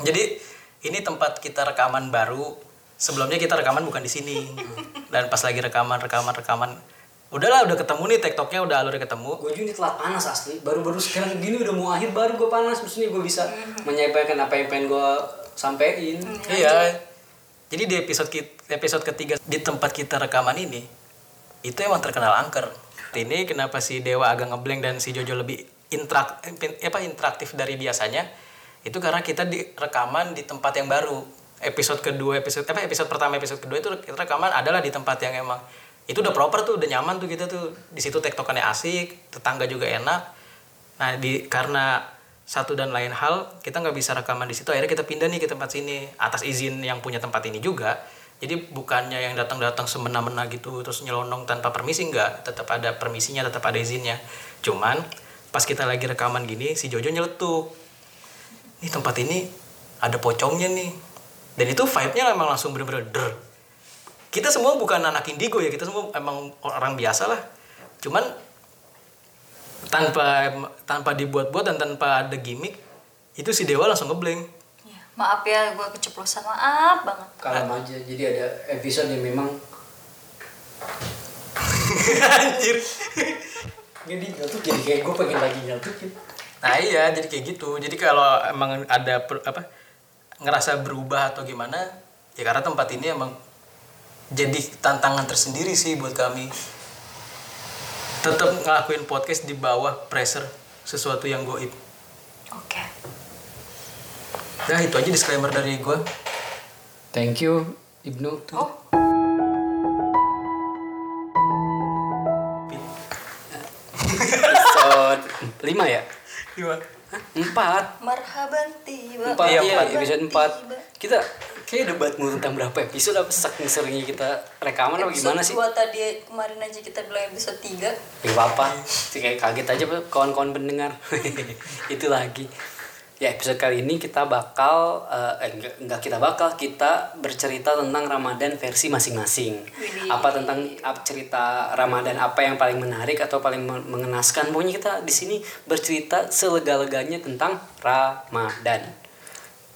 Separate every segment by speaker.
Speaker 1: Jadi ini tempat kita rekaman baru. Sebelumnya kita rekaman bukan di sini. Dan pas lagi rekaman, rekaman, rekaman, udahlah udah ketemu nih TikToknya udah alurnya ketemu.
Speaker 2: gue juga ini telat panas asli baru-baru sekarang gini udah mau akhir baru gue panas maksudnya gue bisa menyampaikan apa yang pengen gue sampein
Speaker 1: Iya. Jadi di episode kit- episode ketiga di tempat kita rekaman ini itu emang terkenal angker. Ini kenapa si Dewa agak ngeblank dan si Jojo lebih intrak eh, apa interaktif dari biasanya? Itu karena kita di rekaman di tempat yang baru. Episode kedua, episode apa episode pertama, episode kedua itu rekaman adalah di tempat yang emang itu udah proper tuh, udah nyaman tuh kita tuh. Di situ tektokannya asik, tetangga juga enak. Nah, di karena satu dan lain hal kita nggak bisa rekaman di situ akhirnya kita pindah nih ke tempat sini atas izin yang punya tempat ini juga jadi bukannya yang datang-datang semena-mena gitu terus nyelonong tanpa permisi nggak tetap ada permisinya tetap ada izinnya cuman pas kita lagi rekaman gini si Jojo nyeletuk nih tempat ini ada pocongnya nih. Dan itu vibe-nya emang langsung bener-bener der. Kita semua bukan anak indigo ya kita semua emang orang biasa lah. Cuman tanpa tanpa dibuat-buat dan tanpa ada gimmick itu si Dewa langsung ngeblank
Speaker 3: Ya, maaf ya gue keceplosan maaf banget.
Speaker 2: Kalem aja jadi ada episode yang memang
Speaker 1: anjir.
Speaker 2: Jadi jadi kayak gue pengen lagi nyeletukin
Speaker 1: nah iya jadi kayak gitu. Jadi kalau emang ada per- apa ngerasa berubah atau gimana ya karena tempat ini emang jadi tantangan tersendiri sih buat kami. Tetap ngelakuin podcast di bawah pressure sesuatu yang goib.
Speaker 3: Oke.
Speaker 1: Nah itu aja disclaimer dari gue
Speaker 2: thank you Ibnu.
Speaker 3: Oh.
Speaker 2: Episode 5 ya Hah? empat
Speaker 3: marhaban tiba
Speaker 2: empat
Speaker 1: Iya,
Speaker 2: iya
Speaker 1: empat.
Speaker 2: episode empat
Speaker 3: tiba.
Speaker 2: kita kayak debat mulu tentang berapa episode apa saking seringnya kita rekaman apa gimana sih
Speaker 3: Episode 2 tadi kemarin aja kita bilang episode 3
Speaker 2: Ya apa sih kayak kaget aja kawan-kawan pendengar. Itu lagi. Ya episode kali ini kita bakal eh eh, enggak, enggak kita bakal kita bercerita tentang Ramadan versi masing-masing. Apa tentang ap- cerita Ramadan apa yang paling menarik atau paling men- mengenaskan. Pokoknya kita di sini bercerita selega-leganya tentang Ramadan.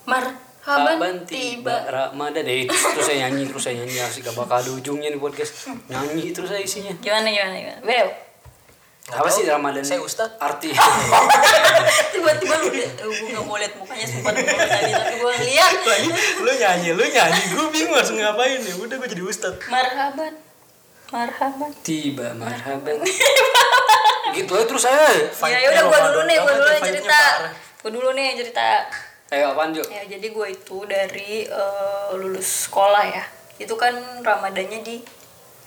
Speaker 3: marhaban tiba
Speaker 2: Ramadan. Deh terus saya nyanyi terus saya nyanyi. Harus gak bakal ada ujungnya nih podcast. Nyanyi terus saya isinya.
Speaker 3: Gimana gimana gimana? Bel
Speaker 2: apa sih Ramadan
Speaker 1: Saya Ustadz.
Speaker 2: arti
Speaker 3: tiba-tiba lu liat gue gak mau liat mukanya sempat dulu tadi tapi gue ngeliat.
Speaker 1: Lagi lu nyanyi lu nyanyi. Gue bingung harus ngapain ya. Udah gue jadi ustad.
Speaker 3: Marhaban. Marhaban.
Speaker 2: Tiba marhaban. Gitu aja terus saya
Speaker 3: ya ya udah gue dulu nih gue dulu yang cerita. gue dulu nih yang cerita.
Speaker 2: Ayo apaan Jo?
Speaker 3: Ya jadi gue itu dari eh, lulus sekolah ya. Itu kan ramadannya di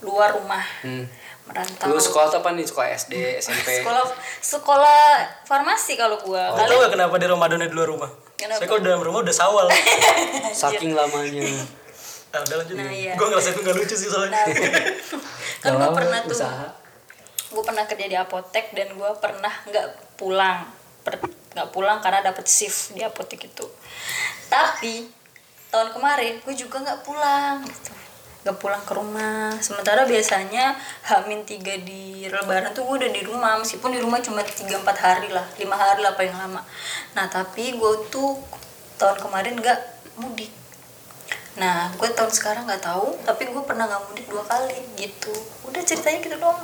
Speaker 3: luar rumah.
Speaker 2: Hmm.
Speaker 3: Merantau
Speaker 2: lu sekolah tuh apa nih sekolah SD SMP
Speaker 3: sekolah sekolah farmasi kalau gue
Speaker 1: Lu tau gak kenapa di Ramadannya di luar rumah?
Speaker 3: Kenapa?
Speaker 1: Saya kalau dalam rumah udah sawal.
Speaker 2: saking lamanya
Speaker 1: ah, udah lanjut.
Speaker 3: Nah, iya.
Speaker 1: Gue ngerasa itu gak lucu sih soalnya.
Speaker 3: kan gue pernah tuh
Speaker 2: usaha
Speaker 3: gue pernah kerja di apotek dan gue pernah nggak pulang Per- nggak pulang karena dapet shift di apotek itu tapi tahun kemarin gue juga nggak pulang gitu nggak pulang ke rumah. Sementara biasanya hamin tiga di lebaran tuh gue udah di rumah meskipun di rumah cuma tiga empat hari lah lima hari lah paling lama. Nah tapi gue tuh tahun kemarin nggak mudik. Nah gue tahun sekarang nggak tahu tapi gue pernah nggak mudik dua kali gitu. Udah ceritanya gitu doang.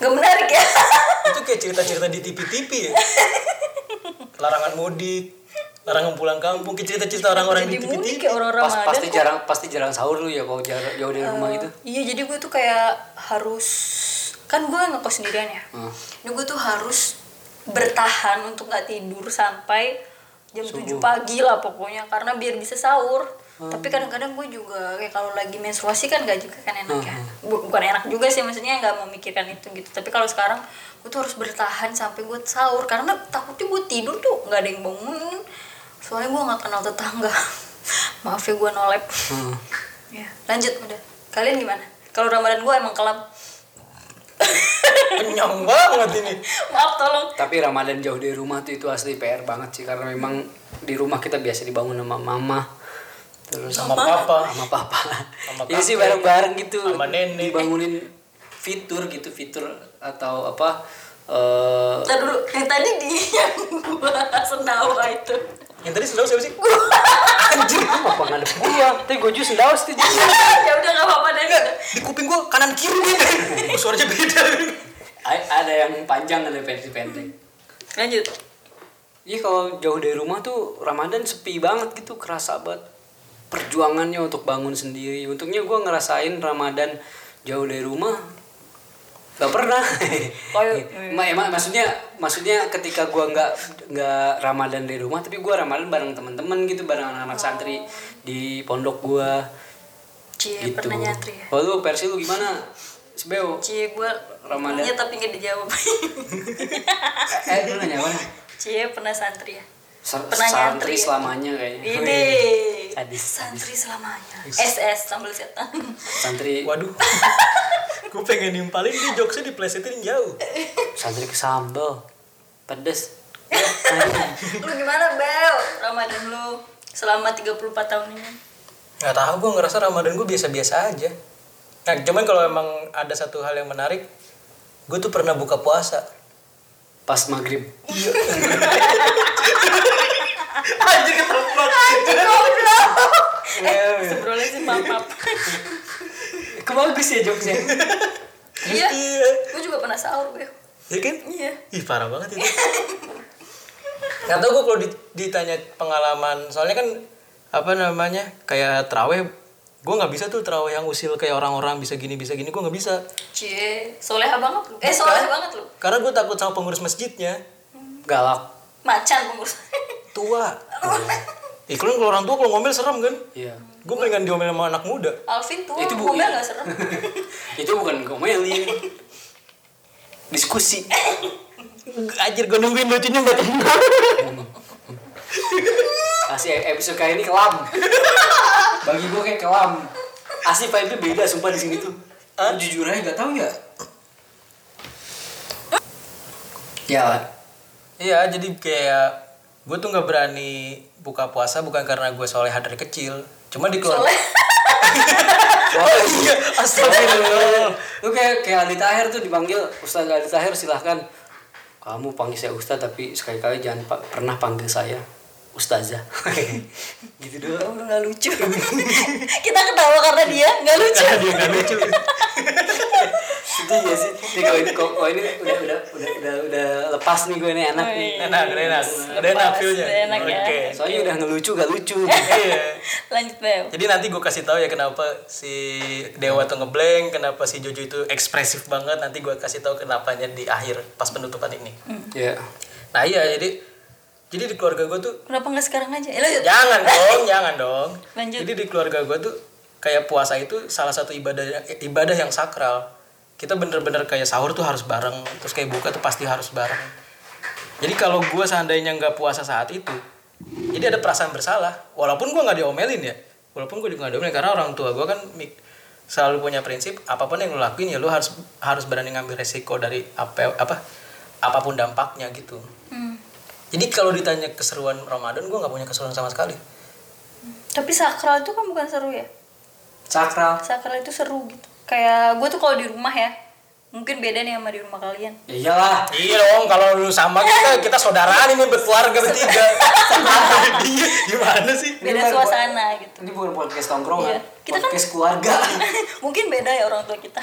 Speaker 3: Nggak menarik ya?
Speaker 1: Itu kayak cerita-cerita di TV-TV ya. Larangan mudik, larangan pulang kampung, cerita-cerita orang-orang di
Speaker 3: jadi mudik ya orang
Speaker 2: pas
Speaker 3: Ramadan
Speaker 2: pasti
Speaker 3: kok.
Speaker 2: jarang pasti jarang sahur lu ya kalau jarang jauh dari rumah gitu
Speaker 3: iya jadi gue tuh kayak harus kan gue ngekos sendirian ya
Speaker 2: Hmm.
Speaker 3: jadi gue tuh harus bertahan untuk nggak tidur sampai jam 7 pagi lah pokoknya karena biar bisa sahur
Speaker 2: Hmm.
Speaker 3: tapi kadang-kadang gue juga kayak kalau lagi menstruasi kan gak juga kan enak ya
Speaker 2: Hmm.
Speaker 3: Bu- bukan enak juga sih maksudnya nggak memikirkan itu gitu tapi kalau sekarang gue tuh harus bertahan sampai gue sahur karena takutnya gue tidur tuh nggak ada yang bangunin soalnya gue nggak kenal tetangga maaf ya gue nolep
Speaker 2: Hmm.
Speaker 3: ya lanjut udah kalian gimana kalau ramadan gue emang kelam
Speaker 1: Kenyang banget ini.
Speaker 3: maaf tolong
Speaker 2: tapi Ramadan jauh dari rumah tuh itu asli PR banget sih karena memang di rumah kita biasa dibangun sama mama terus
Speaker 1: Sama papa.
Speaker 2: sama papa
Speaker 1: Sama
Speaker 2: ini sih
Speaker 1: kakek,
Speaker 2: bareng-bareng gitu
Speaker 1: sama nenek.
Speaker 2: dibangunin fitur gitu fitur atau apa eh
Speaker 3: Ntar dulu, yang tadi di yang gua sendawa itu.
Speaker 1: Yang tadi selalu siapa sih?
Speaker 2: anjir apa ngadep gua tapi gua juga sendawa sih
Speaker 3: ya udah gak apa-apa deh.
Speaker 1: Di kuping gua kanan kiri nih. Oh, suaranya beda.
Speaker 2: A- ada yang panjang ada versi pendek
Speaker 3: Lanjut.
Speaker 2: Iya kalau jauh dari rumah tuh Ramadan sepi banget gitu kerasa banget perjuangannya untuk bangun sendiri. Untungnya gue ngerasain Ramadan jauh dari rumah gak pernah.
Speaker 3: Kayak-
Speaker 2: Ma- emang maksudnya maksudnya ketika gue nggak nggak Ramadan dari rumah tapi gue Ramadan bareng teman-teman gitu bareng anak-anak santri di pondok gue
Speaker 3: Cie,
Speaker 2: gitu.
Speaker 3: pernah nyantri ya?
Speaker 2: Oh lu versi lu gimana? Sebeo.
Speaker 3: Cie, gua
Speaker 2: Ramadan.
Speaker 3: nanya tapi gak dijawab.
Speaker 2: Eh lu nanya apa?
Speaker 3: Cie, pernah santri ya?
Speaker 2: Sa-
Speaker 3: Pernah
Speaker 2: Santri
Speaker 3: nyantri ya?
Speaker 2: selamanya kayaknya.
Speaker 3: Ini.
Speaker 2: Sadis,
Speaker 3: Santri selamanya. SS sambal setan.
Speaker 2: Santri
Speaker 1: Waduh. Gue pengen nimpalin dia jokesnya diplesetin jauh.
Speaker 2: santri ke sambal pedes
Speaker 3: lu gimana, Bel? Ramadan lu selama 34 tahun ini.
Speaker 1: Gak tahu gue ngerasa Ramadan gue biasa-biasa aja. Nah, cuman kalau emang ada satu hal yang menarik, gue tuh pernah buka puasa.
Speaker 2: pas maghrib
Speaker 1: Anjir ketebak.
Speaker 3: Sebrolnya sih maaf, maaf.
Speaker 2: Kebagus ya jokesnya
Speaker 3: Iya.
Speaker 1: Iya.
Speaker 3: Gue juga pernah sahur, Bel.
Speaker 1: Ya kan?
Speaker 3: Iya.
Speaker 1: Ih parah banget itu. Gak tau gue kalau di- ditanya pengalaman, soalnya kan apa namanya kayak teraweh, gue nggak bisa tuh teraweh yang usil kayak orang-orang bisa gini bisa gini, gue nggak bisa.
Speaker 3: Cie, soleha banget lu. Eh, soleha banget lu.
Speaker 1: Karena gue takut sama pengurus masjidnya,
Speaker 2: galak
Speaker 3: Macan pengurus.
Speaker 1: tua. kalau kalau orang tua kalau ngomel serem kan?
Speaker 2: iya.
Speaker 1: Gue pengen diomel sama anak muda.
Speaker 3: Alvin tuh
Speaker 2: Itu bu-
Speaker 3: ngomel gak serem.
Speaker 2: itu bukan ngomelin. Diskusi.
Speaker 1: Anjir gue nungguin lucunya gak ketemu.
Speaker 2: asli episode kali ini kelam. Bagi gue kayak kelam. Asli vibe beda sumpah di sini tuh. Lu jujur aja gak tau ya ya.
Speaker 1: Iya, jadi kayak gue tuh nggak berani buka puasa bukan karena gue soleha dari kecil, cuma di keluarga.
Speaker 3: Soleh.
Speaker 2: Wah,
Speaker 1: Iya, astagfirullah.
Speaker 2: lu kayak kayak Aldi Tahir tuh dipanggil Ustaz Aldi Tahir silahkan kamu panggil saya Ustaz tapi sekali-kali jangan pa- pernah panggil saya Ustazah gitu doang
Speaker 3: Lu gak lucu. Kita ketawa karena dia gak lucu.
Speaker 1: Karena dia nggak lucu.
Speaker 2: Itu ya sih Nih, kalau ini kok kalau ini udah udah udah udah udah lepas nih gue ini enak
Speaker 3: Oh,
Speaker 2: nih
Speaker 3: iya.
Speaker 1: Enak, udah enak, udah enak feelnya.
Speaker 3: udah enak ya.
Speaker 1: Oke.
Speaker 2: soalnya udah ngelucu gak lucu
Speaker 1: Iya.
Speaker 3: Lanjut, Bel.
Speaker 1: Jadi nanti gue kasih tahu ya kenapa si Dewa tuh ngeblank, kenapa si Jojo itu ekspresif banget. Nanti gue kasih tahu kenapanya di akhir pas penutupan ini.
Speaker 2: ya
Speaker 1: Nah iya jadi jadi di keluarga gue tuh
Speaker 3: Kenapa gak sekarang aja? Eh, lanjut.
Speaker 1: jangan dong, jangan dong.
Speaker 3: Lanjut.
Speaker 1: Jadi di keluarga gue tuh kayak puasa itu salah satu ibadah ibadah yang sakral. Kita bener-bener kayak sahur tuh harus bareng, terus kayak buka tuh pasti harus bareng. Jadi kalau gue seandainya nggak puasa saat itu, jadi ada perasaan bersalah. Walaupun gue nggak diomelin ya, walaupun gue juga nggak diomelin karena orang tua gue kan selalu punya prinsip apa pun yang lo lakuin ya lo harus harus berani ngambil resiko dari apa apa apa pun dampaknya gitu.
Speaker 3: Hmm.
Speaker 1: Jadi kalau ditanya keseruan Ramadan, gue nggak punya keseruan sama sekali.
Speaker 3: Tapi sakral itu kan bukan seru ya?
Speaker 2: sakral
Speaker 3: Sakral itu seru gitu. Kayak gue tuh kalau di rumah ya, mungkin beda nih sama di rumah kalian.
Speaker 2: ya iyalah
Speaker 1: Iya dong, kalau lu sama kita, kita saudaraan ini berkeluarga bertiga. Iya, gimana sih?
Speaker 3: Beda
Speaker 2: bukan-
Speaker 3: suasana gitu.
Speaker 2: ini bukan podcast tongkrongan
Speaker 3: Iya. Kita kan-
Speaker 2: podcast keluarga
Speaker 3: mungkin beda ya orang tua kita.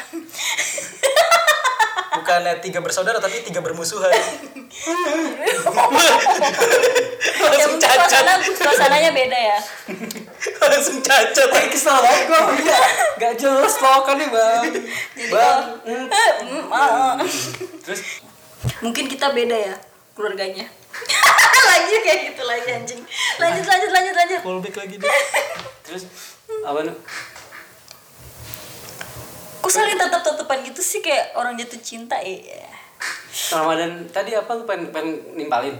Speaker 1: Bukannya tiga bersaudara, tapi tiga bermusuhan.
Speaker 3: ya
Speaker 1: Langsung
Speaker 3: suasana,
Speaker 1: cacat.
Speaker 3: suasananya beda ya.
Speaker 1: Langsung cacat.
Speaker 2: Kayak kesel banget gue iya gak jelas lawakannya bang
Speaker 3: Jadi
Speaker 2: bang
Speaker 3: kalau- Eh, mm, ah.
Speaker 2: terus
Speaker 3: mungkin kita beda ya keluarganya. lagi kayak gitu lagi anjing. Lanjut lanjut lanjut lanjut.
Speaker 1: Callback lagi deh.
Speaker 2: terus apa nu
Speaker 3: Kok saling tetep-tetepan gitu sih kayak orang jatuh cinta ya.
Speaker 2: Ramadan tadi apa lu pengen, pengen nimpalin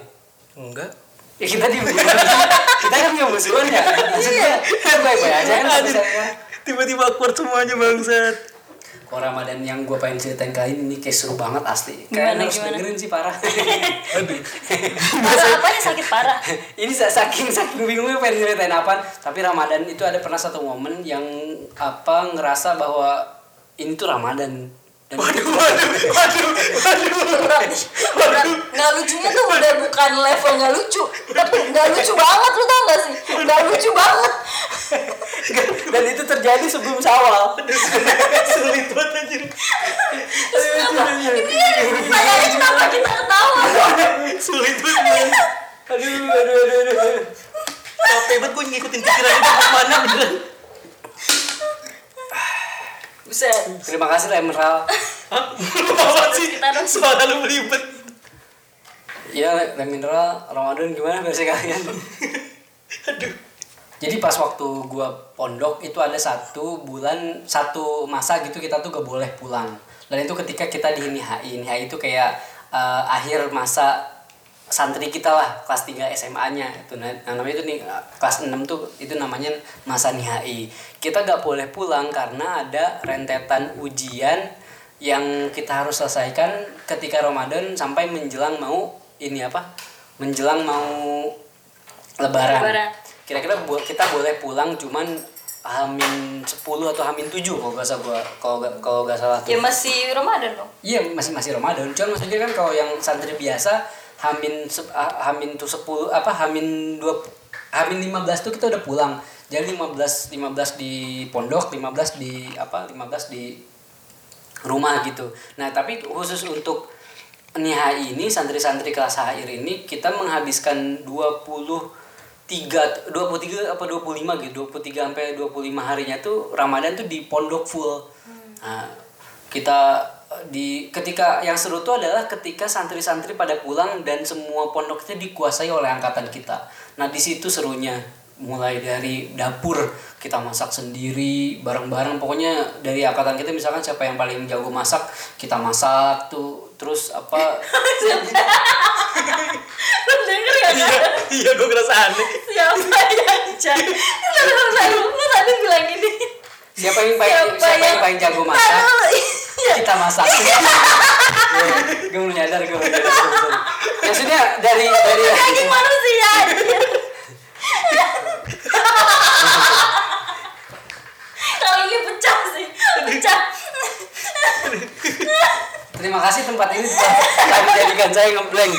Speaker 1: Enggak.
Speaker 2: Ya kita di kita kan nggak musuhan ya. Maksudnya kan baik-baik aja kan? Misalnya
Speaker 1: Tiba-tiba awkward semuanya bangsat.
Speaker 2: kalau Ramadan yang gue pengen ceritain kali ini kayak seru banget asli.
Speaker 3: Gimana,
Speaker 2: kayak harus
Speaker 3: gimana?
Speaker 2: dengerin sih parah.
Speaker 1: Aduh.
Speaker 3: Parah apanya sakit parah.
Speaker 2: ini sa- saking saking bingungnya pengen ceritain apa? Tapi Ramadan itu ada pernah satu momen yang apa ngerasa bahwa ini tuh Ramadan
Speaker 1: Waduh, waduh, waduh, waduh.
Speaker 3: Berat. nggak lucunya tuh udah bukan level nggak lucu tapi nggak lucu banget lu tau gak sih nggak lucu banget
Speaker 2: dan itu terjadi sebelum sawal
Speaker 1: Sulit banget anjir.
Speaker 3: ini pertanyaannya kenapa kita ketawa
Speaker 1: Sulit banget.
Speaker 2: aduh aduh aduh aduh
Speaker 1: Capek banget gue ngikutin pikiran itu ke mana beneran.
Speaker 3: Buset.
Speaker 2: terima kasih lah Emerald
Speaker 1: apa sih? Suara lu belibet.
Speaker 2: Iya, Le Mineral, Ramadan gimana versi kalian?
Speaker 1: Aduh.
Speaker 2: Jadi pas waktu gua pondok itu ada satu bulan, satu masa gitu kita tuh gak boleh pulang. Dan itu ketika kita di NIHI. NIHI itu kayak eh, akhir masa santri kita lah, kelas 3 SMA-nya. Itu nah, namanya itu nih eh, kelas 6 tuh itu namanya masa NIHI. Kita gak boleh pulang karena ada rentetan ujian yang kita harus selesaikan ketika Ramadan sampai menjelang mau ini apa? Menjelang mau lebaran. Kira-kira kita boleh pulang cuman hamin 10 atau hamin 7 kalau gak salah gua kalau gak kalau gak salah tuh.
Speaker 3: ya masih Ramadan dong
Speaker 2: Iya masih masih Ramadan. Cuman maksudnya kan kalau yang santri biasa hamin se- hamin tuh 10 apa hamin 2 hamin 15 tuh kita udah pulang. Jadi 15 15 di pondok, 15 di apa? 15 di rumah gitu. Nah, tapi khusus untuk NIHI ini santri-santri kelas akhir ini kita menghabiskan 23 23 apa 25 gitu 23 sampai 25 harinya tuh Ramadan tuh di pondok full. Nah, kita di ketika yang seru tuh adalah ketika santri-santri pada pulang dan semua pondoknya dikuasai oleh angkatan kita. Nah, di situ serunya. Mulai dari dapur kita masak sendiri bareng-bareng. Pokoknya dari angkatan kita misalkan siapa yang paling jago masak kita masak tuh. Terus apa?
Speaker 3: Lu denger ya
Speaker 1: Iya, iya gue ngerasa aneh.
Speaker 3: siapa yang jago? Lu lu lu tadi bilang gini
Speaker 2: siapa yang paling siapa, yang paling jago masak?
Speaker 3: Iya.
Speaker 2: Kita masak. Gue belum nyadar gue belum nyadar sorry. maksudnya dari dari
Speaker 3: lagi manusia. Kali ini pecah sih, pecah.
Speaker 2: terima kasih tempat ini telah menjadikan saya ngeblank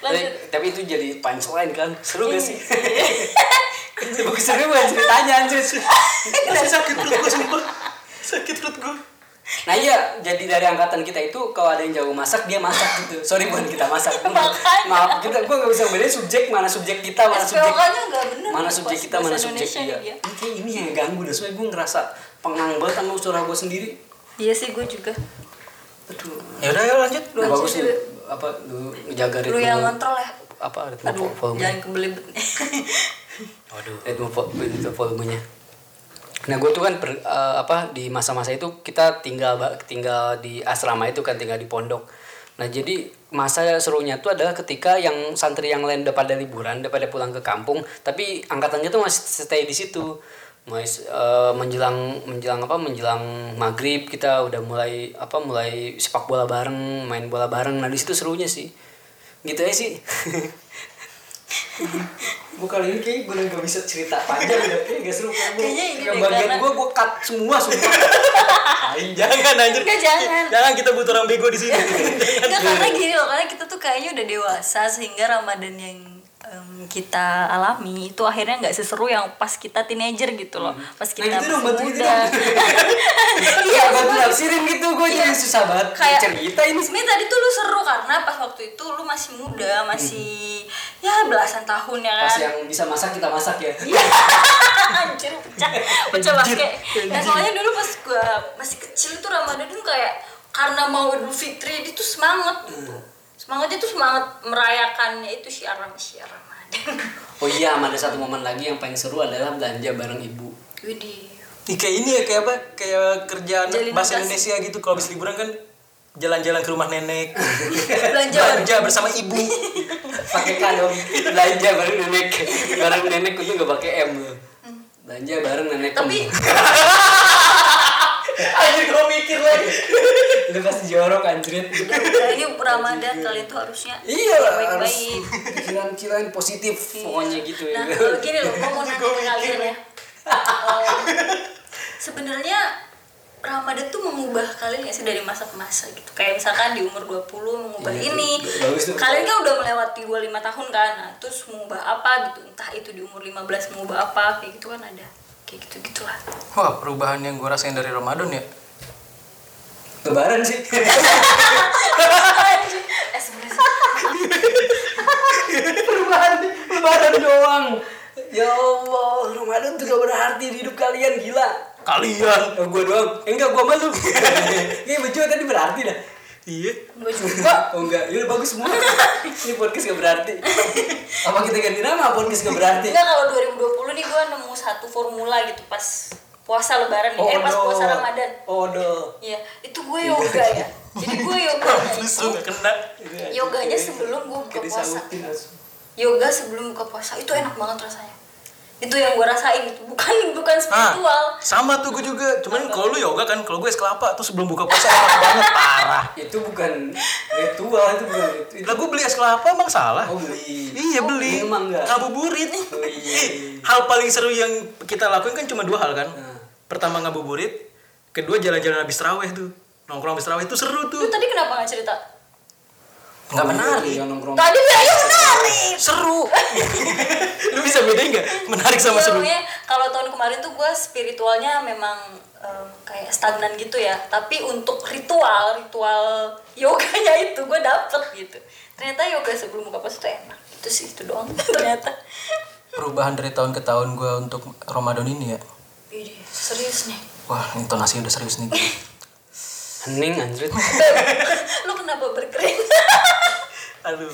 Speaker 2: tapi, tapi itu jadi punchline kan. Seru gak sih? Bukan seru bukan ceritanya anjir.
Speaker 1: Sakit perut gue sumpah. Sakit perut gue.
Speaker 2: Nah iya, jadi dari angkatan kita itu kalau ada yang jago masak dia masak gitu. Sorry bukan kita masak. Maaf, kita gua nggak bisa bedain subjek mana subjek kita mana subjek mana subjek kita mana subjek dia.
Speaker 3: dia.
Speaker 2: Ini kayak ini yang ganggu dah. Soalnya gue ngerasa pengang banget sama suara gue sendiri.
Speaker 3: Iya sih gue juga.
Speaker 2: Aduh.
Speaker 1: Ya udah ya lanjut.
Speaker 3: Lu
Speaker 2: Nah, bagus nih apa lu jaga ritme
Speaker 3: Lu yang kontrol ya.
Speaker 2: apa ritme
Speaker 3: Aduh,
Speaker 2: volume
Speaker 3: jangan kebelibet.
Speaker 1: Waduh.
Speaker 2: ritme vo- ritme volumenya nah gue tuh kan per- eh, apa di masa-masa itu kita tinggal tinggal di asrama itu kan tinggal di pondok. Nah jadi masa serunya tuh adalah ketika yang santri yang lain pada liburan udah pada pulang ke kampung tapi angkatannya tuh masih stay di situ. Mulai eh, menjelang menjelang apa menjelang maghrib kita udah mulai apa mulai sepak bola bareng main bola bareng. Nah di situ serunya sih. Gitu aja sih gue kali ini kayak gue gak bisa cerita panjang udah kayak gak seru gue
Speaker 3: Kayaknya ini
Speaker 2: yang bagian
Speaker 3: karena-
Speaker 2: gue gue cut semua sumpah
Speaker 1: Aing jangan anjir.
Speaker 3: Enggak, jangan.
Speaker 1: Jangan kita butuh orang bego di sini.
Speaker 3: Enggak karena gini loh, karena kita tuh kayaknya udah dewasa sehingga Ramadan yang em, kita alami itu akhirnya nggak seseru yang pas kita teenager gitu loh. Pas kita
Speaker 2: gitu dong,
Speaker 3: masih
Speaker 2: bantu gitu
Speaker 3: muda.
Speaker 2: iya nafsirin gitu gue jadi susah banget
Speaker 3: kayak
Speaker 2: cerita ini
Speaker 3: sebenarnya tadi tuh lu seru karena pas waktu itu lu masih muda, masih ya belasan tahun ya
Speaker 2: pas
Speaker 3: kan.
Speaker 2: yang bisa masak kita masak ya
Speaker 3: Iya. Anjir pecah pecah pakai. Nah soalnya dulu pas gua masih kecil tuh Ramadan tuh kayak karena mau Idul Fitri dia tuh semangat gitu. Semangatnya tuh semangat merayakannya itu syiar syiar Ramadan.
Speaker 2: oh iya ada satu momen lagi yang paling seru adalah belanja bareng ibu
Speaker 3: Widih.
Speaker 1: Ih, kayak ini ya kayak apa? Kayak kerjaan
Speaker 3: Jalin
Speaker 1: bahasa. Indonesia gitu. Kalau habis liburan kan jalan-jalan ke rumah nenek.
Speaker 3: Belanja
Speaker 1: Belanja bersama ibu.
Speaker 2: pakai K dong belanja bareng nenek bareng nenek itu gak pakai M loh belanja bareng nenek
Speaker 3: Tapi
Speaker 1: Anjir gue mikir lagi.
Speaker 2: itu pasti jorok anjrit.
Speaker 3: Udah, udah ini Ramadan kalian tuh harusnya
Speaker 2: iya
Speaker 3: baik-baik.
Speaker 2: pikiran-pikiran positif pokoknya gitu ya.
Speaker 3: Nah, kalau gini loh, gue mau nanya kalian ya. Eh, Sebenarnya Ramadan tuh mengubah kalian ya sih dari masa ke masa gitu? Kayak misalkan di umur 20 mengubah
Speaker 2: Iya,
Speaker 3: ini.
Speaker 2: bagus tuh.
Speaker 3: kalian kan udah melewati 25 tahun kan? Nah, terus mengubah apa gitu? Entah itu di umur 15 mengubah apa kayak gitu kan ada kayak gitu gitulah
Speaker 1: Wah, perubahan yang gue rasain dari Ramadan ya.
Speaker 2: Lebaran sih.
Speaker 3: eh sebenarnya
Speaker 2: lebaran, lebaran doang. Ya Allah, Ramadan tuh gak berarti di hidup kalian gila.
Speaker 1: Kalian.
Speaker 2: Oh, gua doang. Eh, enggak, gua malu. Ini baju tadi berarti dah.
Speaker 1: Iya.
Speaker 3: gue juga
Speaker 2: Oh enggak, ini bagus semua. Ini podcast gak berarti. Apa kita ganti nama podcast gak berarti?
Speaker 3: enggak kalau 2020 nih gue nemu satu formula gitu pas puasa lebaran nih eh pas
Speaker 2: no.
Speaker 3: puasa Ramadan
Speaker 2: Oh no.
Speaker 3: Iya, itu gue yoga ya. Jadi gue yoga
Speaker 1: Terus lu gak kena.
Speaker 3: Yoganya sebelum gue buka puasa. Yoga sebelum buka puasa itu enak banget rasanya. Itu yang gue rasain itu bukan bukan spiritual.
Speaker 1: Ah, sama tuh gue juga. Cuman kalau lu yoga kan, kalau gue es kelapa tuh sebelum buka puasa enak banget parah.
Speaker 2: Itu bukan ritual, itu bukan itu.
Speaker 1: Lah gue beli es kelapa emang salah.
Speaker 2: Oh beli.
Speaker 1: Iya beli.
Speaker 2: Emang enggak?
Speaker 1: Ngabuburit.
Speaker 2: Oh, iya.
Speaker 1: Eh, hal paling seru yang kita lakuin kan cuma dua hal kan.
Speaker 2: Nah.
Speaker 1: Pertama ngabuburit, kedua jalan-jalan habis terawih tuh. Nongkrong habis terawih itu seru
Speaker 3: Lu
Speaker 1: tuh.
Speaker 3: tadi kenapa nggak cerita?
Speaker 1: Enggak menarik.
Speaker 3: Tadi bilangnya menarik.
Speaker 1: Seru. lu bisa bedain nggak menarik sama
Speaker 3: Iya,
Speaker 1: seru?
Speaker 3: kalau tahun kemarin tuh gue spiritualnya memang em, kayak stagnan gitu ya. Tapi untuk ritual, ritual yoganya itu gue dapet gitu. Ternyata yoga sebelum buka puasa tuh enak. Itu sih itu doang ternyata.
Speaker 1: Perubahan dari tahun ke tahun gue untuk Ramadan ini ya.
Speaker 3: Ih, serius nih.
Speaker 1: Wah, intonasi udah serius nih.
Speaker 2: Hening anjrit.
Speaker 3: lu kenapa berkering?
Speaker 1: Aduh.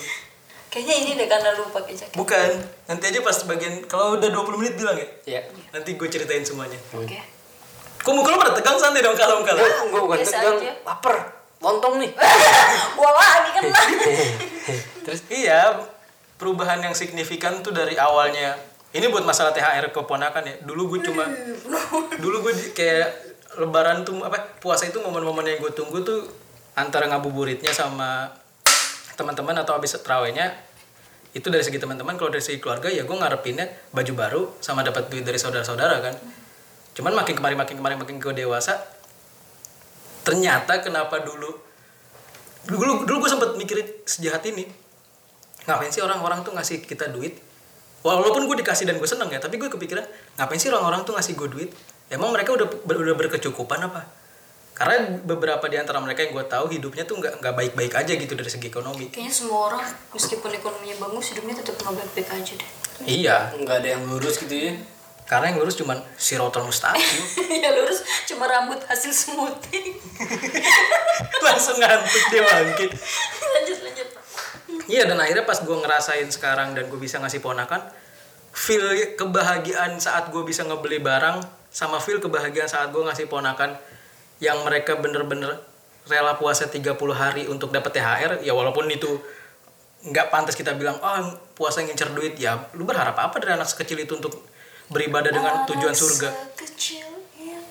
Speaker 3: Kayaknya ini deh karena lu pakai jaket.
Speaker 1: Bukan. Nanti aja pas bagian kalau udah 20 menit bilang ya.
Speaker 2: Ya.
Speaker 1: Nanti gue ceritain semuanya.
Speaker 3: Oke.
Speaker 1: Kok muka lu pada tegang santai dong kalau kalau.
Speaker 2: Gue bukan
Speaker 3: biasa
Speaker 2: tegang,
Speaker 3: aja.
Speaker 2: lapar. Lontong nih.
Speaker 3: Gua lagi kan lah.
Speaker 1: Terus iya, perubahan yang signifikan tuh dari awalnya. Ini buat masalah THR keponakan ya. Dulu gue cuma dulu gue kayak lebaran tuh apa puasa itu momen-momen yang gue tunggu tuh antara ngabuburitnya sama teman-teman atau habis terawihnya itu dari segi teman-teman kalau dari segi keluarga ya gue ngarepinnya baju baru sama dapat duit dari saudara-saudara kan. Cuman makin kemarin makin kemarin makin gue dewasa ternyata kenapa dulu dulu dulu gue sempet mikirin sejahat ini. Ngapain sih orang-orang tuh ngasih kita duit walaupun gue dikasih dan gue seneng ya tapi gue kepikiran ngapain sih orang-orang tuh ngasih gue duit emang mereka udah ber- udah berkecukupan apa karena beberapa di antara mereka yang gue tahu hidupnya tuh nggak nggak baik-baik aja gitu dari segi ekonomi
Speaker 3: Kayaknya semua orang meskipun ekonominya bagus hidupnya tetap nggak baik-baik aja deh.
Speaker 1: iya
Speaker 2: Enggak ada yang lurus gitu ya.
Speaker 1: karena yang ngurus cuman sirotol mustaqim
Speaker 3: ya lurus cuma rambut hasil smoothing.
Speaker 1: langsung ngantuk dia bangkit. Iya dan akhirnya pas gue ngerasain sekarang dan gue bisa ngasih ponakan feel kebahagiaan saat gue bisa ngebeli barang sama feel kebahagiaan saat gue ngasih ponakan yang mereka bener-bener rela puasa 30 hari untuk dapat THR ya walaupun itu nggak pantas kita bilang oh puasa ngincer duit ya lu berharap apa dari anak sekecil itu untuk beribadah dengan tujuan surga?
Speaker 3: Kecil yang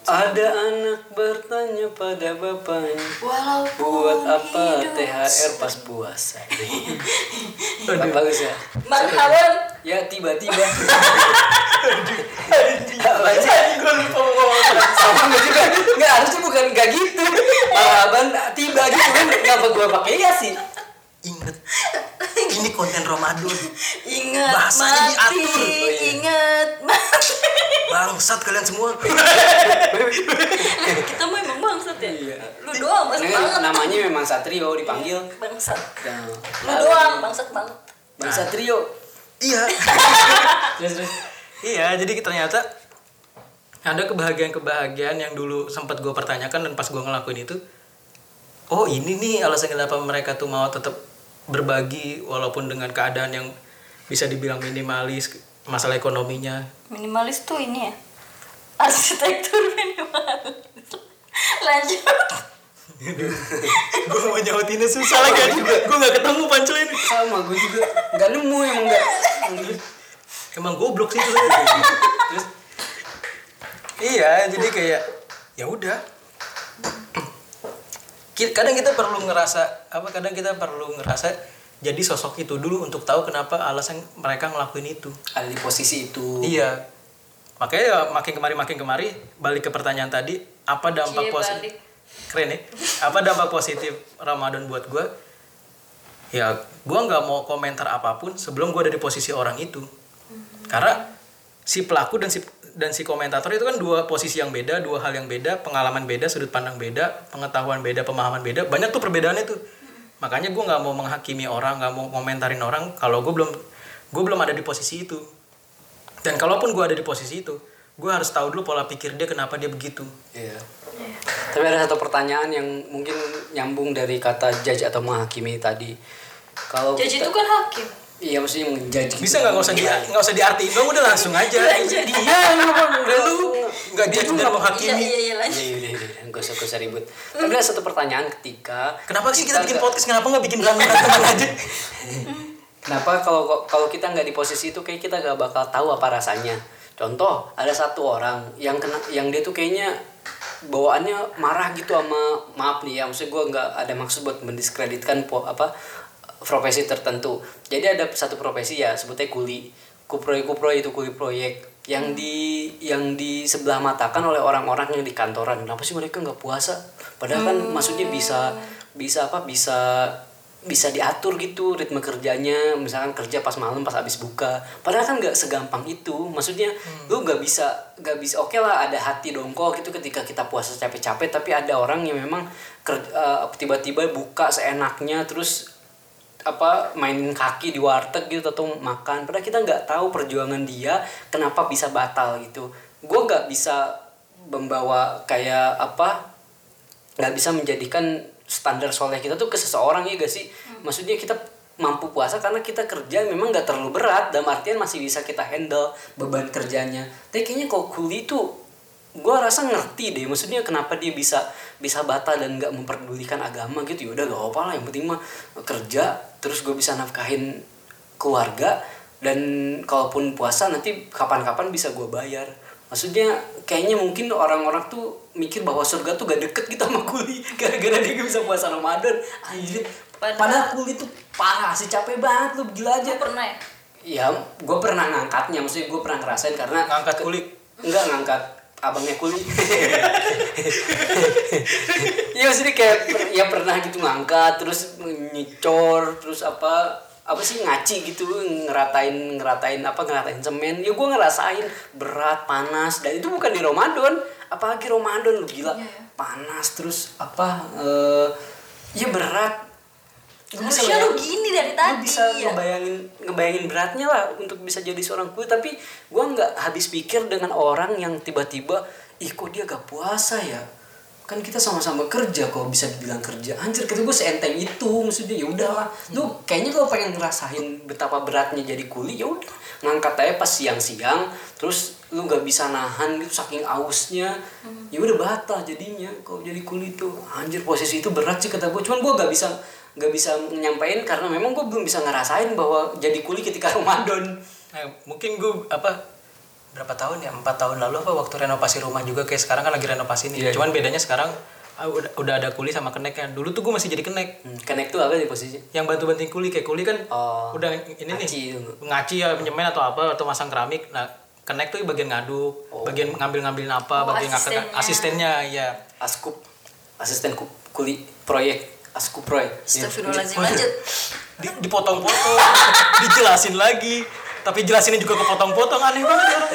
Speaker 2: Ada anak bertanya pada bapaknya.
Speaker 3: walaupun
Speaker 2: Buat apa
Speaker 3: hidup
Speaker 2: THR pas puasa?
Speaker 1: Aduh.
Speaker 2: Bagus ya.
Speaker 3: Marhaban.
Speaker 2: Ya tiba-tiba. Apa sih?
Speaker 1: gue lupa ngomong
Speaker 2: Sama nggak juga? Nggak harusnya bukan nggak gitu. Marhaban tiba gitu kan? Kenapa gua pakai ya sih?
Speaker 1: inget ini konten Ramadan
Speaker 3: Ingat
Speaker 1: Bahasanya
Speaker 3: mati,
Speaker 1: diatur.
Speaker 2: Oh, iya.
Speaker 3: ingat.
Speaker 1: Bangsat kalian semua
Speaker 3: Kita mah emang bangsat ya.
Speaker 2: Iya.
Speaker 3: Lu doang bangsat
Speaker 2: Ini
Speaker 3: banget.
Speaker 2: namanya memang Satrio dipanggil.
Speaker 3: Bangsat.
Speaker 2: Nah,
Speaker 3: Lu doang bangsat banget.
Speaker 2: Bang Satrio.
Speaker 1: iya
Speaker 2: Terus terus.
Speaker 1: Iya, jadi ternyata ada kebahagiaan-kebahagiaan yang dulu sempat gue pertanyakan dan pas gue ngelakuin itu, oh ini nih alasan kenapa mereka tuh mau tetap berbagi walaupun dengan keadaan yang bisa dibilang minimalis masalah ekonominya.
Speaker 3: Minimalis tuh ini ya. Arsitektur minimalis. Lanjut.
Speaker 1: gue mau nyautinnya susah lagi juga. Gue nggak ketemu punchline ini.
Speaker 2: Sama gue juga. Nggak nemu emang nggak.
Speaker 1: Emang goblok sih itu.
Speaker 2: Terus
Speaker 1: iya, jadi kayak ya udah. Kadang kita perlu ngerasa apa? Kadang kita perlu ngerasa jadi sosok itu dulu untuk tahu kenapa alasan mereka ngelakuin itu.
Speaker 2: ada di posisi itu.
Speaker 1: Iya. makanya ya makin kemari makin kemari balik ke pertanyaan tadi apa dampak positif keren ya apa dampak positif Ramadan buat gue ya gue nggak mau komentar apa pun sebelum gue ada di posisi orang itu. Karena si pelaku dan si dan si komentator itu kan dua posisi yang beda dua hal yang beda pengalaman beda sudut pandang beda pengetahuan beda pemahaman beda. Banyak tuh perbedaannya tuh makanya gue nggak mau menghakimi orang nggak mau komentarin orang kalau gue belum gue belum ada di posisi itu dan kalaupun gue ada di posisi itu gue harus tahu dulu pola pikir dia kenapa dia begitu
Speaker 2: Iya. Tapi ada satu pertanyaan yang mungkin nyambung dari kata judge atau menghakimi tadi. Kalau
Speaker 3: Jadi
Speaker 2: kita-
Speaker 3: itu kan hakim.
Speaker 2: Iya maksudnya menjudge.
Speaker 1: bisa nggak? nggak usah di nggak usah diartiin dong udah langsung aja. Iya udah lu nggak dan
Speaker 3: Iya
Speaker 1: menghakimi.
Speaker 3: iya iya lanjut.
Speaker 2: Iya iya iya, nggak usah nggak usah ribut. Tapi ada satu pertanyaan ketika
Speaker 1: kenapa sih kita bikin podcast? Kenapa nggak bikin berantem berantem aja?
Speaker 2: Kenapa kalau kalau kita nggak di posisi itu kayak kita nggak bakal tahu apa rasanya. Contoh ada satu orang yang kena yang dia tuh kayaknya bawaannya marah gitu sama maaf nih ya maksud gue nggak ada maksud buat mendiskreditkan po, apa profesi tertentu. Jadi ada satu profesi ya sebutnya kuli. Kuproy kuproy itu kuli proyek. Yang di yang di sebelah matakan oleh orang-orang yang di kantoran. Kenapa sih mereka nggak puasa? Padahal kan maksudnya bisa bisa apa? Bisa bisa diatur gitu ritme kerjanya. Misalkan kerja pas malam pas habis buka. Padahal kan nggak segampang itu. Maksudnya lu nggak bisa nggak bisa. Oke lah ada hati dongkol gitu ketika kita puasa capek-capek. Tapi ada orang yang memang eh, tiba-tiba buka seenaknya terus apa mainin kaki di warteg gitu atau makan. Padahal kita nggak tahu perjuangan dia kenapa bisa batal gitu. Gue nggak bisa membawa kayak apa nggak bisa menjadikan standar soleh kita tuh ke seseorang ya gak sih? Maksudnya kita mampu puasa karena kita kerja memang nggak terlalu berat dalam artian masih bisa kita handle beban kerjanya. Tapi kayaknya kalau kuli itu gue rasa ngerti deh maksudnya kenapa dia bisa bisa batal dan nggak memperdulikan agama gitu. Ya udah gak apa lah yang penting mah kerja terus gue bisa nafkahin keluarga dan kalaupun puasa nanti kapan-kapan bisa gue bayar. Maksudnya kayaknya mungkin orang-orang tuh mikir bahwa surga tuh gak deket gitu sama kuli gara-gara dia gak bisa puasa Ramadan. Anjir
Speaker 3: Padahal-
Speaker 2: padahal kuli tuh parah sih capek banget lu gila aja.
Speaker 3: Lu pernah ya?
Speaker 2: ya gue pernah ngangkatnya maksudnya gue pernah ngerasain karena
Speaker 1: ngangkat kulit?
Speaker 2: Enggak ngangkat abangnya kuli Iya maksudnya kayak ya pernah gitu ngangkat terus nyicor terus apa apa sih ngaci gitu ngeratain ngeratain apa ngeratain semen. Ya gue ngerasain berat panas dan itu bukan di Ramadan. Apalagi Ramadan lu gila.
Speaker 3: Iya, ya.
Speaker 2: panas terus apa eh ya berat
Speaker 3: Harusnya lu gini dari
Speaker 2: lu
Speaker 3: tadi.
Speaker 2: bisa
Speaker 3: ya.
Speaker 2: ngebayangin ngebayangin beratnya lah untuk bisa jadi seorang kuli tapi gue nggak habis pikir dengan orang yang tiba-tiba ih kok dia gak puasa ya? Kan kita sama-sama kerja kok bisa dibilang kerja. Anjir kata gue seenteng itu maksudnya ya udahlah. Lu kayaknya kalau pengen ngerasain betapa beratnya jadi kuli ya udah. Ngangkat aja pas siang-siang terus lu gak bisa nahan gitu saking ausnya ya udah batal jadinya kalau jadi kuli tuh anjir posisi itu berat sih kata gue cuman gue gak bisa gak bisa menyampaikan karena memang gue belum bisa ngerasain bahwa jadi kuli ketika Ramadan.
Speaker 1: Nah, mungkin gue apa berapa tahun ya? Empat tahun lalu apa waktu renovasi rumah juga kayak sekarang kan lagi renovasi nih.
Speaker 2: Iya,
Speaker 1: cuman bedanya sekarang ah, udah, udah ada kuli sama kenek kan. Dulu tuh gue masih jadi kenek.
Speaker 2: Hmm, connect tuh apa di posisi
Speaker 1: yang bantu bantuin kuli kayak kuli kan
Speaker 2: Oh,
Speaker 1: udah ini
Speaker 2: ngaci
Speaker 1: nih
Speaker 2: itu.
Speaker 1: ngaci ya penyemen atau apa atau masang keramik. Nah kenek tuh bagian ngaduk bagian ngambil ngambilin apa
Speaker 3: Oh,
Speaker 1: bagian
Speaker 3: asistennya.
Speaker 1: asistennya ya
Speaker 2: askup asisten ku- kuli proyek askup proyek Ya.
Speaker 3: Astagfirullahaladzim lanjut.
Speaker 1: di, dipotong-potong dijelasin lagi tapi jelasinnya juga kepotong-potong aneh banget ya orang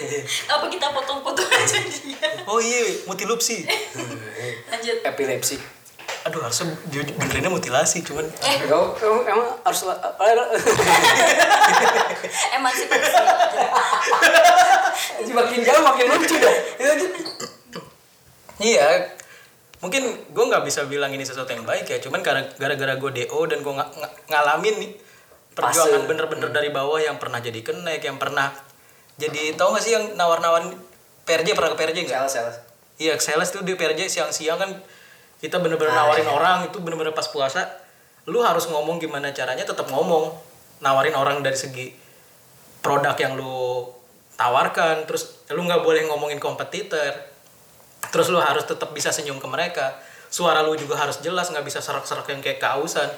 Speaker 3: Apa kita potong-potong aja dia?
Speaker 1: oh iya mutilupsi
Speaker 3: Lanjut.
Speaker 2: epilepsi
Speaker 1: aduh harusnya benerinnya mutilasi cuman
Speaker 3: Eh,
Speaker 2: Emang, emang, emang harus la-
Speaker 3: emansipasi.
Speaker 2: makin jauh makin lucu dah
Speaker 1: iya mungkin gue nggak bisa bilang ini sesuatu yang baik ya cuman karena gara-gara gue do dan gue nga- nga- ngalamin nih perjuangan bener-bener dari bawah yang pernah jadi kenek yang pernah jadi tau gak sih yang nawar-nawarin PRJ pernah ke PRJ nggak
Speaker 2: sales sales
Speaker 1: Iya, sales tuh di PRJ siang-siang kan kita bener-bener
Speaker 2: Ah,
Speaker 1: nawarin
Speaker 2: iya.
Speaker 1: orang itu bener-bener pas puasa. Lu harus ngomong gimana caranya tetap ngomong. Nawarin orang dari segi produk yang lu tawarkan, terus lu nggak boleh ngomongin kompetitor. Terus lu harus tetap bisa senyum ke mereka. Suara lu juga harus jelas, nggak bisa serak-serak yang kayak kausan.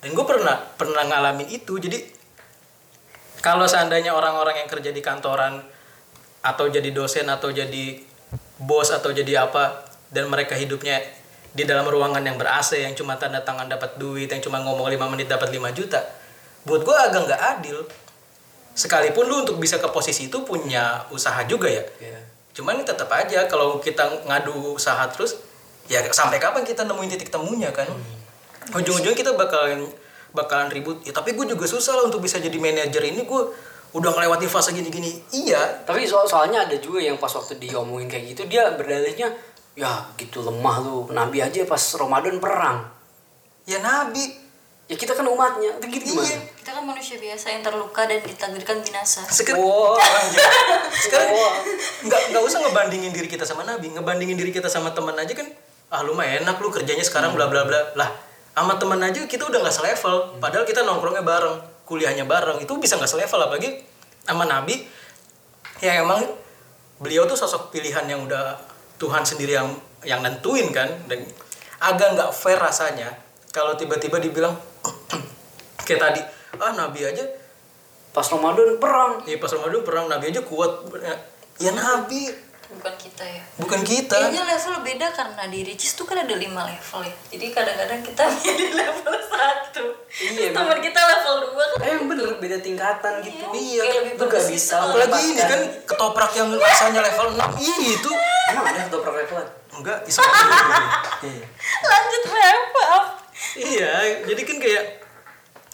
Speaker 1: Dan gue pernah pernah ngalamin itu. Jadi kalau seandainya orang-orang yang kerja di kantoran atau jadi dosen atau jadi bos atau jadi apa dan mereka hidupnya di dalam ruangan yang ber AC yang cuma tanda tangan dapat duit yang cuma ngomong 5 menit dapat 5 juta buat gue agak nggak adil sekalipun lu untuk bisa ke posisi itu punya usaha juga ya
Speaker 2: Iya.
Speaker 1: Cuman tetap aja kalau kita ngadu usaha terus ya sampai kapan kita nemuin titik temunya kan? Ujung-ujungnya kita bakalan bakalan ribut. Ya tapi gue juga susah lah untuk bisa jadi manajer ini. Gue udah ngelewatin fase gini-gini. Iya.
Speaker 2: Tapi so- soalnya ada juga yang pas waktu diomongin kayak gitu dia berdalihnya ya gitu lemah lu. Nabi aja pas Ramadan perang.
Speaker 1: Ya nabi
Speaker 2: ya kita kan umatnya. Itu gitu gimana?
Speaker 1: Iya.
Speaker 3: kita kan manusia biasa yang terluka dan ditakdirkan binasa.
Speaker 1: Sekarang
Speaker 2: Wow.
Speaker 1: sekarang
Speaker 2: Wah.
Speaker 1: nggak nggak usah ngebandingin diri kita sama nabi. Ngebandingin diri kita sama teman aja kan ah lu mah enak lu kerjanya sekarang bla bla bla. Lah sama teman aja kita udah nggak selevel. Padahal kita nongkrongnya bareng kuliahnya bareng itu bisa nggak selevel. Apalagi sama nabi ya emang beliau tuh sosok pilihan yang udah Tuhan sendiri yang yang nentuin kan. Dan agak nggak fair rasanya kalau tiba-tiba dibilang kayak tadi ah nabi aja
Speaker 2: pas Ramadan perang.
Speaker 1: Ya pas Ramadan perang nabi aja kuat. Ya nabi.
Speaker 3: Bukan kita ya.
Speaker 1: Bukan kita.
Speaker 3: Kayaknya level beda karena di Ricis tuh kan ada lima level ya. Jadi kadang-kadang kita di level satu.
Speaker 2: Iya,
Speaker 3: teman kita level dua kan.
Speaker 2: eh bener beda tingkatan gitu.
Speaker 1: Iya,
Speaker 3: Kayak lebih
Speaker 2: itu gak bisa.
Speaker 1: apalagi ini kan ketoprak yang rasanya level 6 Ih, itu.
Speaker 2: Emang ada ketoprak levelan
Speaker 1: enggak iseng
Speaker 2: Iya.
Speaker 3: Lanjut Feb, maaf.
Speaker 1: Iya jadi kan kayak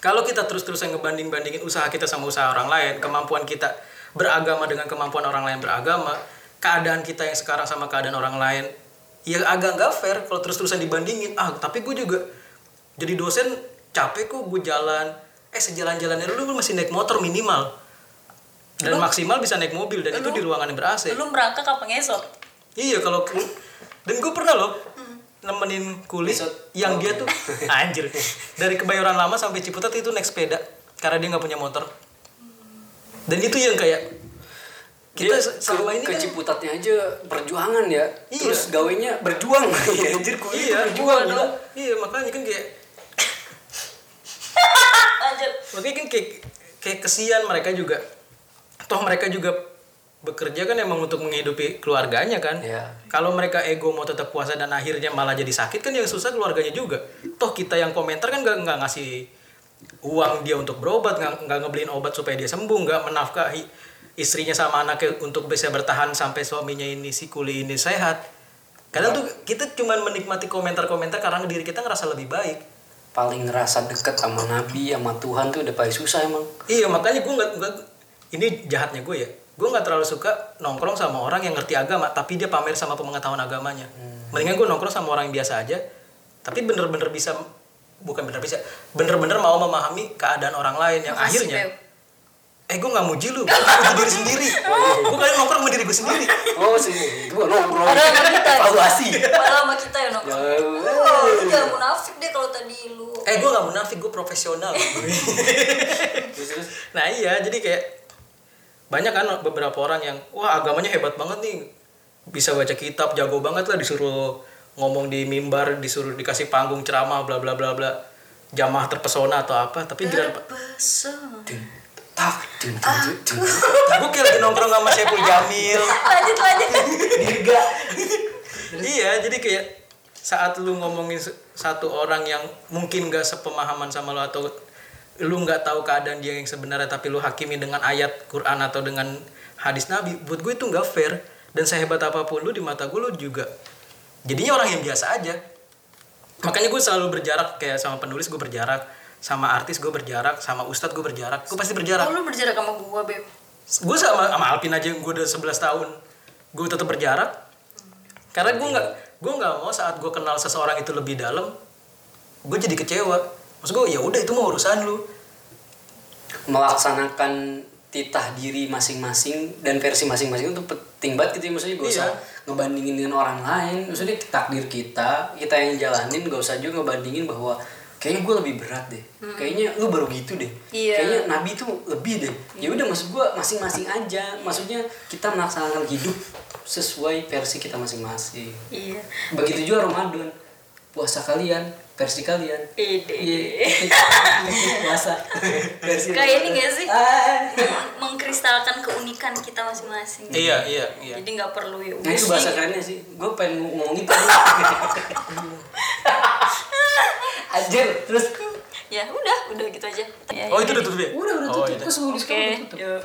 Speaker 1: kalau kita terus-terusan ngebanding-bandingin usaha kita sama usaha orang lain kemampuan kita beragama dengan kemampuan orang lain beragama keadaan kita yang sekarang sama keadaan orang lain ya agak nggak fair kalau terus-terusan dibandingin. Ah tapi gue juga jadi dosen capek kok gue jalan. Eh sejalan-jalannya dulu gue masih naik motor minimal. Dan maksimal bisa naik mobil dan itu
Speaker 3: Lu-
Speaker 1: di ruangan yang ber AC
Speaker 3: Lu merangkak apa ngesot?
Speaker 1: Iya kalau dan gue pernah loh nemenin kulit
Speaker 2: Besok.
Speaker 1: yang dia tuh anjir dari kebayoran lama sampai Ciputat itu naik sepeda karena dia nggak punya motor dan itu yang kayak kita
Speaker 2: Dia
Speaker 1: se- selama ini
Speaker 2: ke
Speaker 1: kan
Speaker 2: Ciputatnya aja perjuangan ya
Speaker 1: Iya.
Speaker 2: terus gawainya berjuang Iya, anjir kulit
Speaker 1: iya
Speaker 2: berjuang
Speaker 1: gila.
Speaker 2: gila.
Speaker 1: iya makanya kan kayak
Speaker 3: Lanjut.
Speaker 1: makanya kan kayak kayak kesian mereka juga toh mereka juga bekerja kan emang untuk menghidupi keluarganya kan.
Speaker 2: Iya.
Speaker 1: kalau mereka ego mau tetap puasa dan akhirnya malah jadi sakit kan yang susah keluarganya juga. Toh kita yang komentar kan nggak nggak ngasih uang dia untuk berobat nggak nggak ngebeliin obat supaya dia sembuh nggak menafkahi istrinya sama anaknya untuk bisa bertahan sampai suaminya ini si kuli ini sehat. Kadang tuh kita cuman menikmati komentar-komentar karena diri kita ngerasa lebih baik.
Speaker 2: Paling ngerasa deket sama Nabi sama Tuhan tuh udah paling susah emang.
Speaker 1: Iya makanya gue nggak ini jahatnya gue ya. Gue nggak terlalu suka nongkrong sama orang yang ngerti agama tapi dia pamer sama pengetahuan agamanya. Mendingan gue nongkrong sama orang yang biasa aja tapi bener-bener bisa bukan bener bisa bener-bener mau memahami keadaan orang lain yang
Speaker 3: Makasih,
Speaker 1: akhirnya
Speaker 3: Beb.
Speaker 1: eh gue nggak muji lu gue muji diri sendiri gue kalian nongkrong sama diri gue sendiri
Speaker 2: oh sih gua nongkrong
Speaker 3: Padahal sama kita.
Speaker 2: evaluasi
Speaker 3: sama kita ya nongkrong.
Speaker 2: Ya,
Speaker 3: Oh, lu jangan munafik deh kalau tadi lu.
Speaker 1: eh gue nggak munafik gue profesional Nah iya, jadi kayak banyak kan beberapa orang yang wah agamanya hebat banget nih, bisa baca kitab, jago banget lah disuruh ngomong di mimbar, disuruh dikasih panggung ceramah, bla bla bla bla, jamaah terpesona atau apa, tapi giliran
Speaker 3: Terpesona.
Speaker 2: dun, tak dun, dun, dun, dun.
Speaker 1: gue lagi nongkrong sama Syekh Jamil,
Speaker 3: Lanjut lanjut.
Speaker 2: dirga
Speaker 1: iya, jadi kayak saat lu ngomongin satu orang yang mungkin gak sepemahaman sama lo atau lu nggak tahu keadaan dia yang sebenarnya tapi lu hakimi dengan ayat Quran atau dengan hadis Nabi buat gue itu nggak fair. Dan sehebat apa pun lu di mata gue lu juga jadinya orang yang biasa aja. Makanya gue selalu berjarak kayak sama penulis gue berjarak sama artis gue berjarak sama ustadz gue berjarak. Gue pasti berjarak.
Speaker 3: Oh, lu berjarak sama gua, Beb.
Speaker 1: gue sama sama Alpin aja gue udah 11 tahun. Gue tetap berjarak. Karena gue nggak gue nggak mau saat gue kenal seseorang itu lebih dalam gue jadi kecewa maksud gue ya udah itu mau urusan lu.
Speaker 2: Melaksanakan titah diri masing-masing dan versi masing-masing itu penting banget gitu ya maksudnya. Gak usah
Speaker 1: Iya.
Speaker 2: ngebandingin dengan orang lain. Maksudnya takdir kita kita yang jalanin gak usah juga ngebandingin bahwa kayaknya gue lebih berat deh. Kayaknya lu baru gitu deh.
Speaker 3: Iya.
Speaker 2: kayaknya nabi tuh lebih deh. Ya udah maksud gue masing-masing aja. Maksudnya kita melaksanakan hidup sesuai versi kita masing-masing.
Speaker 3: Iya.
Speaker 2: begitu juga Ramadan. Puasa kalian versi kalian
Speaker 3: Ide.
Speaker 2: Iya, puasa versi
Speaker 3: Kayak ini gak sih?
Speaker 2: Ah.
Speaker 3: Meng- mengkristalkan keunikan kita masing-masing.
Speaker 1: Iya, iya, iya.
Speaker 3: Jadi nggak perlu ya.
Speaker 2: Nah itu bahasa kerennya sih, gue pengen ngomong itu Anjir, terus
Speaker 3: Ya udah, udah gitu aja. Ya,
Speaker 1: Oh,
Speaker 3: ya
Speaker 1: itu udah tutup ya?
Speaker 2: Udah, udah
Speaker 1: Oh,
Speaker 2: tutup,
Speaker 1: iya.
Speaker 2: kok semua
Speaker 3: Oke,
Speaker 2: diskon udah tutup
Speaker 3: yuk.